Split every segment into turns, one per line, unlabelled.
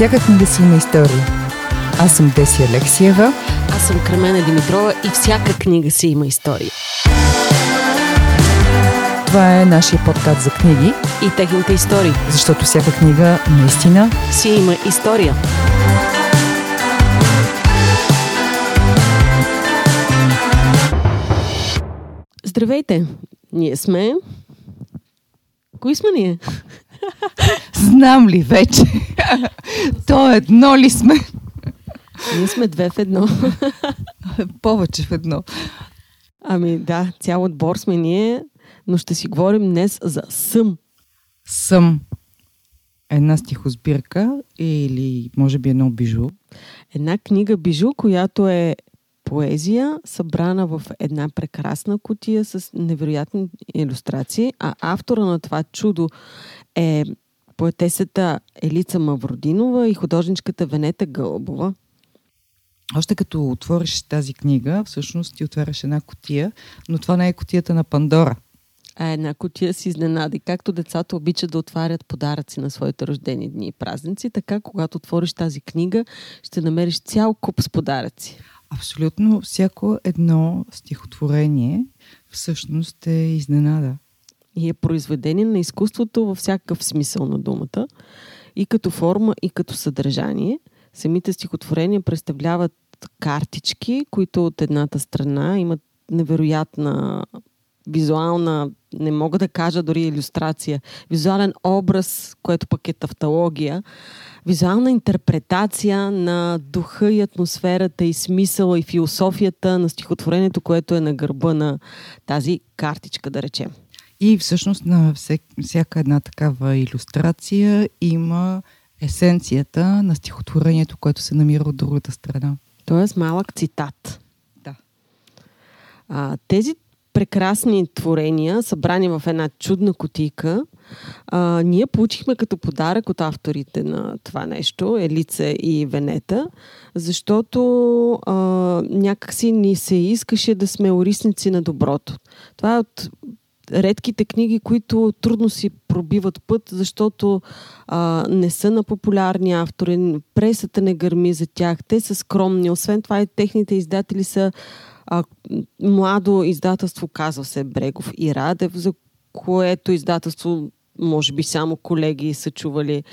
Всяка книга си има история. Аз съм Деси Алексиева.
Аз съм Кремена Димитрова и всяка книга си има история.
Това е нашия подкаст за книги.
И техните истории.
Защото всяка книга наистина
си има история. Здравейте! Ние сме... Кои сме ние?
Знам ли вече? То едно ли сме?
Ние сме две в едно.
Повече в едно.
Ами да, цял отбор сме ние, но ще си говорим днес за съм.
Съм. Една стихосбирка или може би едно бижу.
Една книга бижу, която е поезия, събрана в една прекрасна котия с невероятни иллюстрации, а автора на това чудо е поетесата Елица Мавродинова и художничката Венета Гълбова.
Още като отвориш тази книга, всъщност ти отваряш една котия, но това не е котията на Пандора.
А една котия си изненади. Както децата обичат да отварят подаръци на своите рождени дни и празници, така когато отвориш тази книга, ще намериш цял куп с подаръци.
Абсолютно всяко едно стихотворение всъщност е изненада.
И е произведение на изкуството във всякакъв смисъл на думата. И като форма, и като съдържание. Самите стихотворения представляват картички, които от едната страна имат невероятна визуална, не мога да кажа дори иллюстрация, визуален образ, което пък е тавтология, визуална интерпретация на духа и атмосферата и смисъла и философията на стихотворението, което е на гърба на тази картичка, да речем.
И всъщност на всяка една такава иллюстрация има есенцията на стихотворението, което се намира от другата страна.
Тоест малък цитат.
Да.
А, тези прекрасни творения, събрани в една чудна котика, а, ние получихме като подарък от авторите на това нещо, Елица и Венета, защото а, някакси ни се искаше да сме орисници на доброто. Това е от редките книги, които трудно си пробиват път, защото а, не са на популярни автори, пресата не гърми за тях, те са скромни. Освен това и техните издатели са а, младо издателство, казва се Брегов и Радев, за което издателство може би само колеги са чували.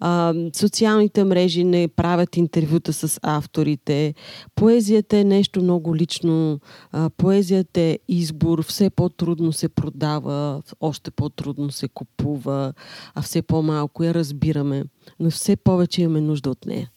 А, социалните мрежи не правят интервюта с авторите. Поезията е нещо много лично. А, поезията е избор. Все по-трудно се продава, още по-трудно се купува, а все по-малко я разбираме. Но все повече имаме нужда от нея.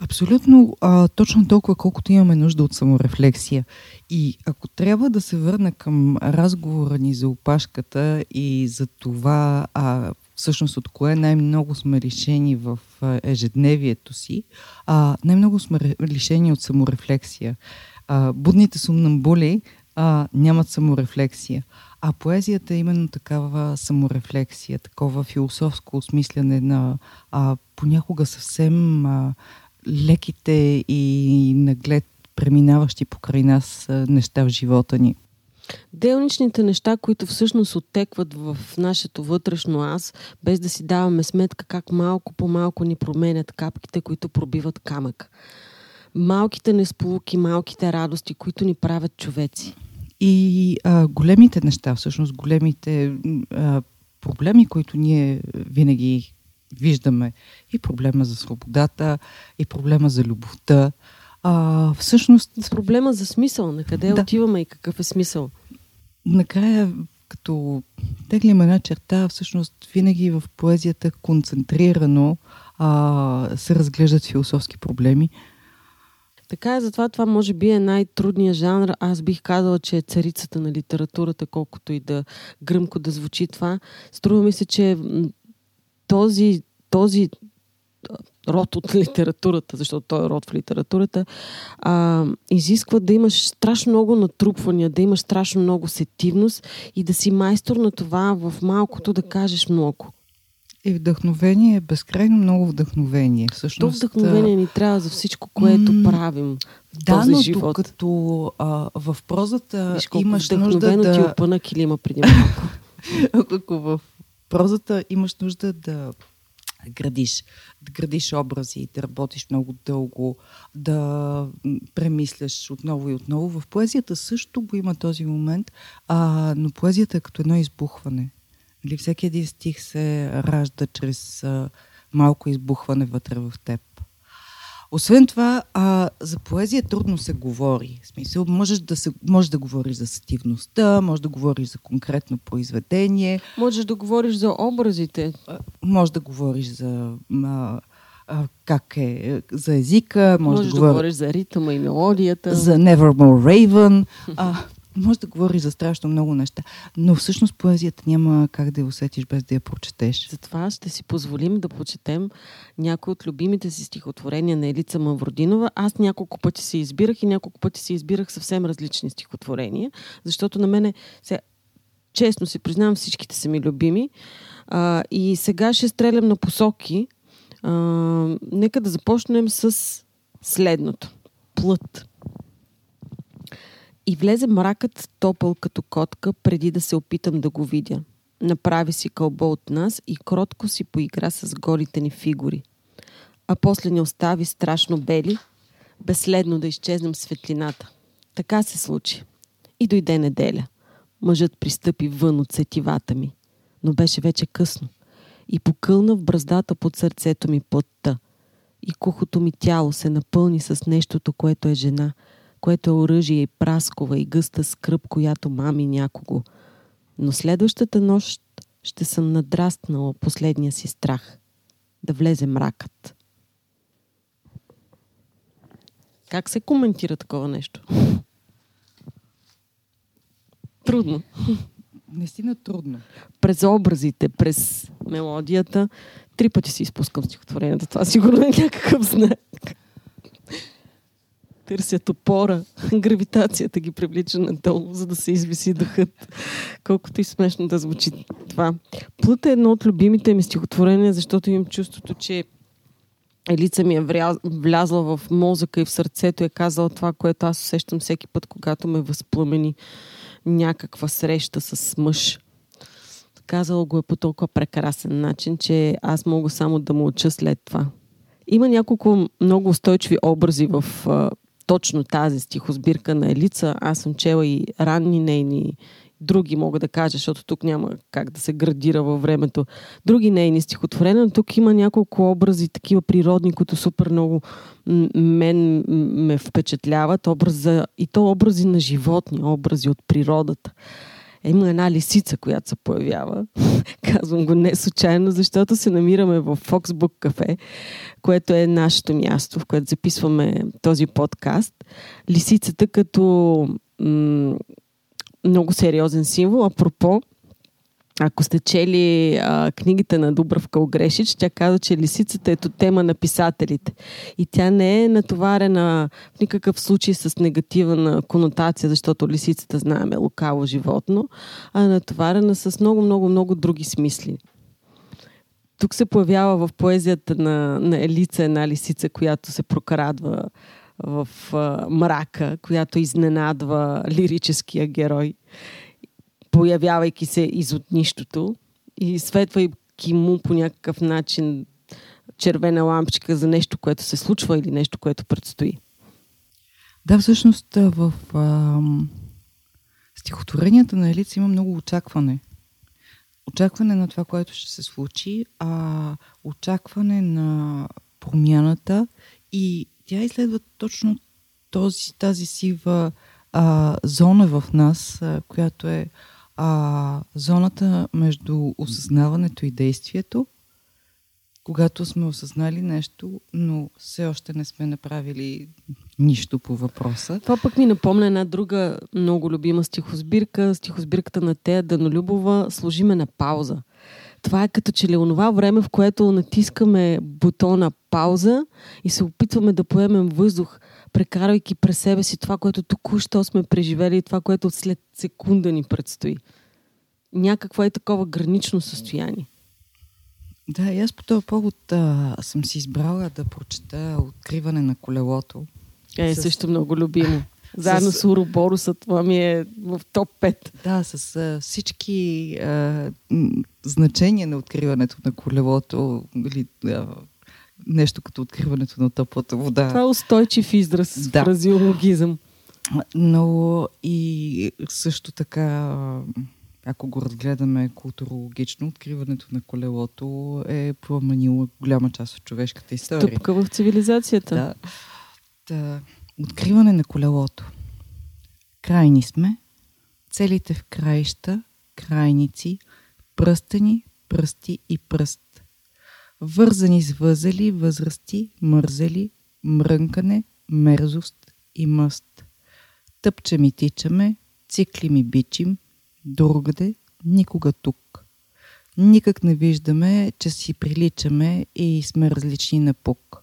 Абсолютно а, точно толкова, колкото имаме нужда от саморефлексия. И ако трябва да се върна към разговора ни за опашката и за това, а, всъщност от кое най-много сме лишени в ежедневието си, а, най-много сме лишени от саморефлексия. А, будните сумнамбули а, нямат саморефлексия. А поезията е именно такава саморефлексия, такова философско осмисляне на а, понякога съвсем а, леките и наглед преминаващи покрай нас неща в живота ни.
Делничните неща, които всъщност оттекват в нашето вътрешно аз, без да си даваме сметка как малко по малко ни променят капките, които пробиват камък. Малките несполуки, малките радости, които ни правят човеци.
И а, големите неща, всъщност големите а, проблеми, които ние винаги виждаме и проблема за свободата, и проблема за любовта. А, всъщност...
Проблема за смисъл, на къде да. отиваме и какъв е смисъл.
Накрая, като теглим една черта, всъщност винаги в поезията концентрирано а, се разглеждат философски проблеми.
Така е, затова това може би е най-трудният жанр. Аз бих казала, че е царицата на литературата, колкото и да гръмко да звучи това. Струва ми се, че този, този род от литературата, защото той е род в литературата, а, изисква да имаш страшно много натрупвания, да имаш страшно много сетивност и да си майстор на това в малкото да кажеш много.
И вдъхновение, безкрайно много вдъхновение.
Всъщност, То вдъхновение ни трябва за всичко, което м- правим в
да,
този
но
живот.
като а, в прозата
Виж
имаш нужда
да... ти опъна килима преди малко.
Ако в прозата имаш нужда да градиш, да градиш образи, да работиш много дълго, да премисляш отново и отново. В поезията също го има този момент, а, но поезията е като едно избухване. Нали, всеки един стих се ражда чрез а, малко избухване вътре в теб. Освен това, а, за поезия трудно се говори. В смисъл, можеш да, се, можеш да говориш за сетивността, можеш да говориш за конкретно произведение.
Можеш да говориш за образите.
А, можеш да говориш за а, а, как е, за езика.
Можеш, можеш да, да говориш за ритъма и мелодията.
За Nevermore Raven. А, може да говориш за страшно много неща, но всъщност поезията няма как да я усетиш без да я прочетеш.
Затова ще си позволим да почетем някои от любимите си стихотворения на Елица Мавродинова. Аз няколко пъти се избирах и няколко пъти се избирах съвсем различни стихотворения, защото на мене, сега, честно си признавам, всичките са ми любими. А, и сега ще стрелям на посоки. А, нека да започнем с следното. Плът. И влезе мракът топъл като котка, преди да се опитам да го видя. Направи си кълбо от нас и кротко си поигра с голите ни фигури. А после ни остави страшно бели, безследно да изчезнем светлината. Така се случи. И дойде неделя. Мъжът пристъпи вън от сетивата ми. Но беше вече късно. И покълна в бръздата под сърцето ми плътта. И кухото ми тяло се напълни с нещото, което е жена – което е оръжие и праскова и гъста скръп, която мами някого. Но следващата нощ ще съм надраснала последния си страх. Да влезе мракът. Как се коментира такова нещо? Трудно.
Наистина трудно.
През образите, през мелодията. Три пъти си изпускам стихотворението. Това сигурно е някакъв знак търсят опора. Гравитацията ги привлича надолу, за да се извиси дъхът. Колкото и смешно да звучи това. Плът е едно от любимите ми стихотворения, защото имам чувството, че Елица ми е влязла в мозъка и в сърцето е казала това, което аз усещам всеки път, когато ме възпламени някаква среща с мъж. Казала го е по толкова прекрасен начин, че аз мога само да му уча след това. Има няколко много устойчиви образи в точно тази стихосбирка на Елица. Аз съм чела и ранни нейни, други мога да кажа, защото тук няма как да се градира във времето. Други нейни стихотворения, но тук има няколко образи, такива природни, които супер много мен ме впечатляват. Образа, и то образи на животни, образи от природата. Има една лисица, която се появява. Казвам го не случайно, защото се намираме в Foxbook кафе, което е нашето място, в което записваме този подкаст. Лисицата като м- много сериозен символ. Апропо, ако сте чели а, книгите на Дубравка Огрешич, тя казва, че лисицата е тема на писателите. И тя не е натоварена в никакъв случай с негативна конотация, защото лисицата, знаем, е лукаво животно, а е натоварена с много, много, много други смисли. Тук се появява в поезията на, на Елица една лисица, която се прокрадва в а, мрака, която изненадва лирическия герой появявайки се из от нищото и светвайки му по някакъв начин червена лампичка за нещо, което се случва или нещо, което предстои.
Да, всъщност в а, стихотворенията на Елица има много очакване. Очакване на това, което ще се случи, а очакване на промяната и тя изследва точно този, тази сива а, зона в нас, а, която е а, зоната между осъзнаването и действието, когато сме осъзнали нещо, но все още не сме направили нищо по въпроса.
Това пък ми напомня една друга много любима стихосбирка, стихосбирката на Тея Данолюбова «Служиме на пауза». Това е като че ли онова време, в което натискаме бутона пауза и се опитваме да поемем въздух, прекарвайки през себе си това, което току-що сме преживели и това, което след секунда ни предстои. Някакво е такова гранично състояние.
Да, и аз по този повод а, съм си избрала да прочета Откриване на колелото.
Е, с... също много любимо. Заедно с, с Уроборуса, това ми е в топ 5.
Да, с а, всички а, значения на откриването на колелото, или а, нещо като откриването на топлата вода.
Това е устойчив израз, да. фразиологизъм.
Но и също така, ако го разгледаме културологично, откриването на колелото е променило голяма част от човешката история.
Стъпка в цивилизацията.
Да. да. Откриване на колелото. Крайни сме, целите в краища, крайници, пръстени, пръсти и пръст. Вързани с възели, възрасти, мързели, мрънкане, мерзост и мъст. Тъпчем и тичаме, циклим и бичим, другаде, никога тук. Никак не виждаме, че си приличаме и сме различни на пук.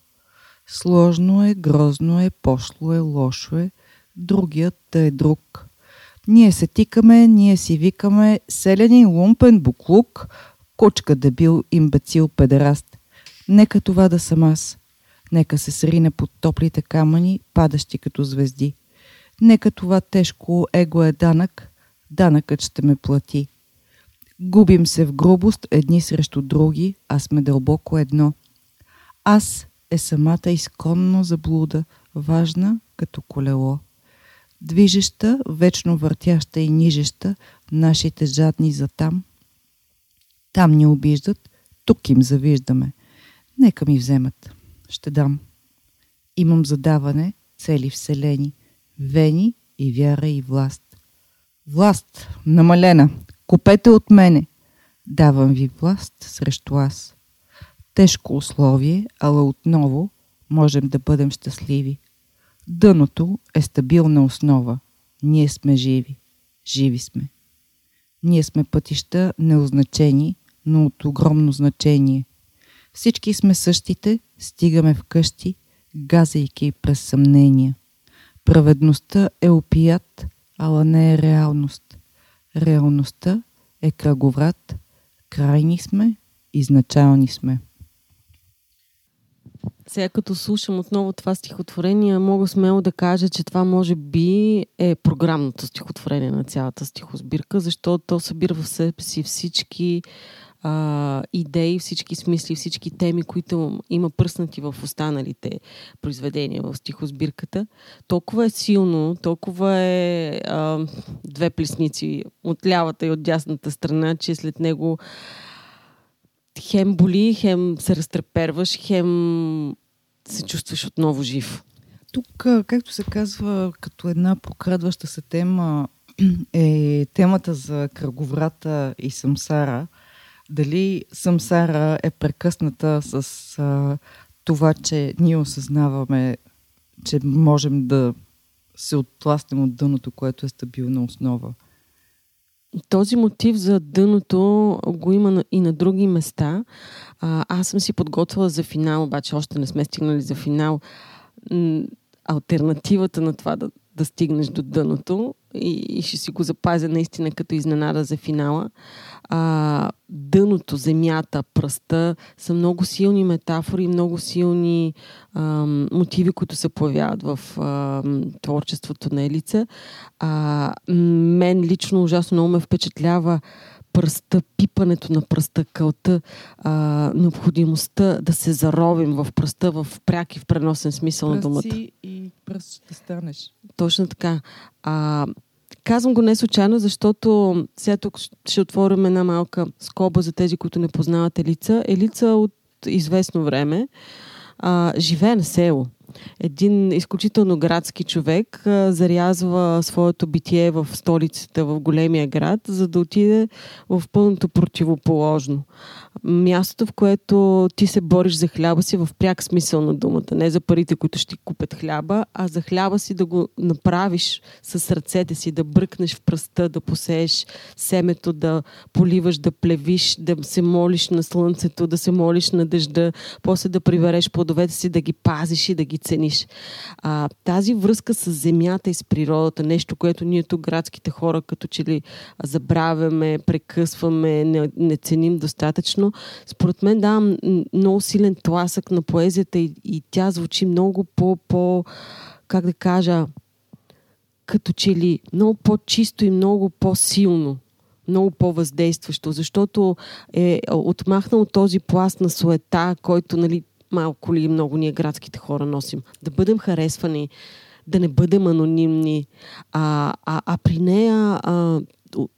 Сложно е, грозно е, пошло е, лошо е, другият е друг. Ние се тикаме, ние си викаме, селени лумпен буклук, кучка дебил, имбецил, педераст. Нека това да съм аз. Нека се срине под топлите камъни, падащи като звезди. Нека това тежко его е данък, данъкът ще ме плати. Губим се в грубост едни срещу други, а сме дълбоко едно. Аз е самата изконно заблуда, важна като колело. Движеща, вечно въртяща и нижеща, нашите жадни за там. Там ни обиждат, тук им завиждаме. Нека ми вземат. Ще дам. Имам задаване, цели вселени, вени и вяра и власт. Власт, намалена, купете от мене. Давам ви власт срещу аз. Тежко условие, ала отново можем да бъдем щастливи. Дъното е стабилна основа. Ние сме живи. Живи сме. Ние сме пътища неозначени, но от огромно значение. Всички сме същите, стигаме вкъщи, газейки през съмнения. Праведността е опият, ала не е реалност. Реалността е кръговрат, крайни сме, изначални сме.
Сега като слушам отново това стихотворение, мога смело да кажа, че това може би е програмното стихотворение на цялата стихосбирка, защото то събира в себе си всички а, идеи, всички смисли, всички теми, които има пръснати в останалите произведения в стихосбирката. Толкова е силно, толкова е а, две плесници от лявата и от дясната страна, че след него хем боли, хем се разтреперваш, хем се чувстваш отново жив.
Тук, както се казва, като една прокрадваща се тема е темата за кръговрата и самсара. Дали самсара е прекъсната с а, това, че ние осъзнаваме, че можем да се оттласнем от дъното, което е стабилна основа.
Този мотив за дъното го има и на други места. А, аз съм си подготвила за финал, обаче още не сме стигнали за финал. Альтернативата на това да, да стигнеш до дъното и, и ще си го запазя наистина като изненада за финала. А, дъното, земята, пръста са много силни метафори, много силни а, мотиви, които се появяват в а, творчеството на Елица. А, мен лично ужасно много ме впечатлява пръста, пипането на пръста, кълта, а, необходимостта да се заровим в пръста в пряк и в преносен смисъл
пръст
на думата.
и пръст ще станеш.
Точно така. А, казвам го не случайно, защото сега тук ще отворим една малка скоба за тези, които не познават Елица. Елица от известно време а, живее на село един изключително градски човек зарязва своето битие в столицата, в големия град, за да отиде в пълното противоположно. Мястото, в което ти се бориш за хляба си в пряк смисъл на думата. Не за парите, които ще купят хляба, а за хляба си да го направиш с ръцете си, да бръкнеш в пръста, да посееш семето, да поливаш, да плевиш, да се молиш на слънцето, да се молиш на дъжда, после да прибереш плодовете си, да ги пазиш и да ги цениш. А, тази връзка с земята и с природата, нещо, което ние тук, градските хора, като че ли забравяме, прекъсваме, не, не ценим достатъчно, според мен дава много силен тласък на поезията и, и тя звучи много по, по как да кажа, като че ли много по-чисто и много по-силно, много по-въздействащо, защото е отмахнал този пласт на суета, който нали, малко ли много ние градските хора носим. Да бъдем харесвани, да не бъдем анонимни. А, а, а при нея а,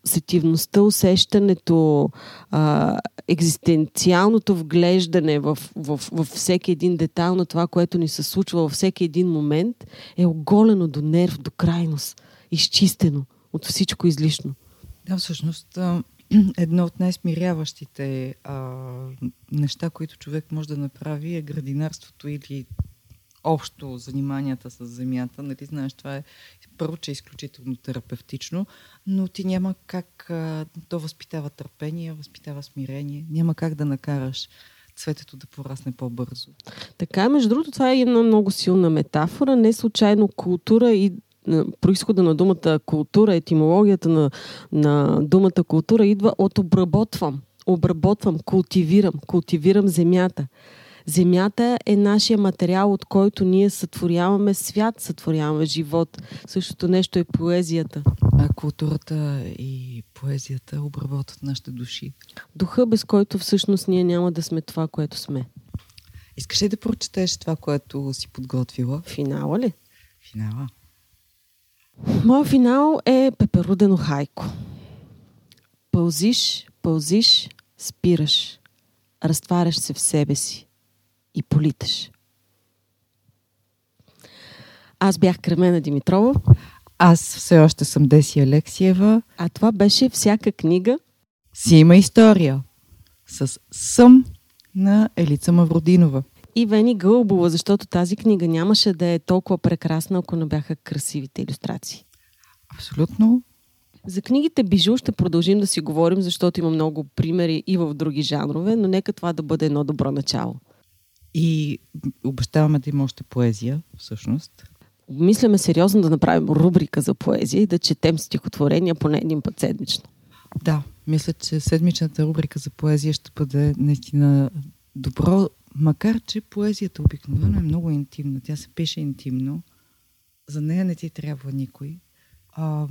сетивността, усещането, а, екзистенциалното вглеждане в, в, в всеки един детайл на това, което ни се случва във всеки един момент, е оголено до нерв, до крайност, изчистено от всичко излишно.
Да, всъщност едно от най-смиряващите а, неща, които човек може да направи е градинарството или общо заниманията с земята. Нали, знаеш, това е първо, че е изключително терапевтично, но ти няма как, то възпитава търпение, възпитава смирение, няма как да накараш цветето да порасне по-бързо.
Така, между другото, това е една много силна метафора. Не случайно култура и происхода на думата култура, етимологията на, на думата култура идва от обработвам. Обработвам, култивирам, култивирам земята. Земята е нашия материал, от който ние сътворяваме свят, сътворяваме живот. Същото нещо е поезията.
А културата и поезията обработват нашите души.
Духа, без който всъщност ние няма да сме това, което сме.
Искаш ли да прочетеш това, което си подготвила?
Финала ли?
Финала.
Моят финал е пеперудено хайко. Пълзиш, пълзиш, спираш. Разтваряш се в себе си и политаш. Аз бях Кремена Димитрова.
Аз все още съм Деси Алексиева.
А това беше всяка книга.
Си има история. С Съм на Елица Мавродинова.
И Вени Гълбова, защото тази книга нямаше да е толкова прекрасна, ако не бяха красивите иллюстрации.
Абсолютно.
За книгите Бижу ще продължим да си говорим, защото има много примери и в други жанрове, но нека това да бъде едно добро начало.
И обещаваме да има още поезия, всъщност.
Мисляме сериозно да направим рубрика за поезия и да четем стихотворения поне един път седмично.
Да, мисля, че седмичната рубрика за поезия ще бъде наистина добро, макар че поезията обикновено е много интимна. Тя се пише интимно. За нея не ти трябва никой. А,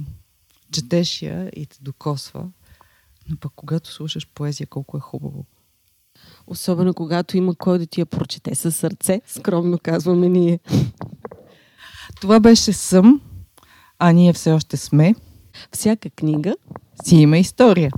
четеш я и те докосва. Но пък когато слушаш поезия, колко е хубаво.
Особено когато има кой да ти я прочете със сърце, скромно казваме ние.
Това беше съм, а ние все още сме.
Всяка книга
си има история.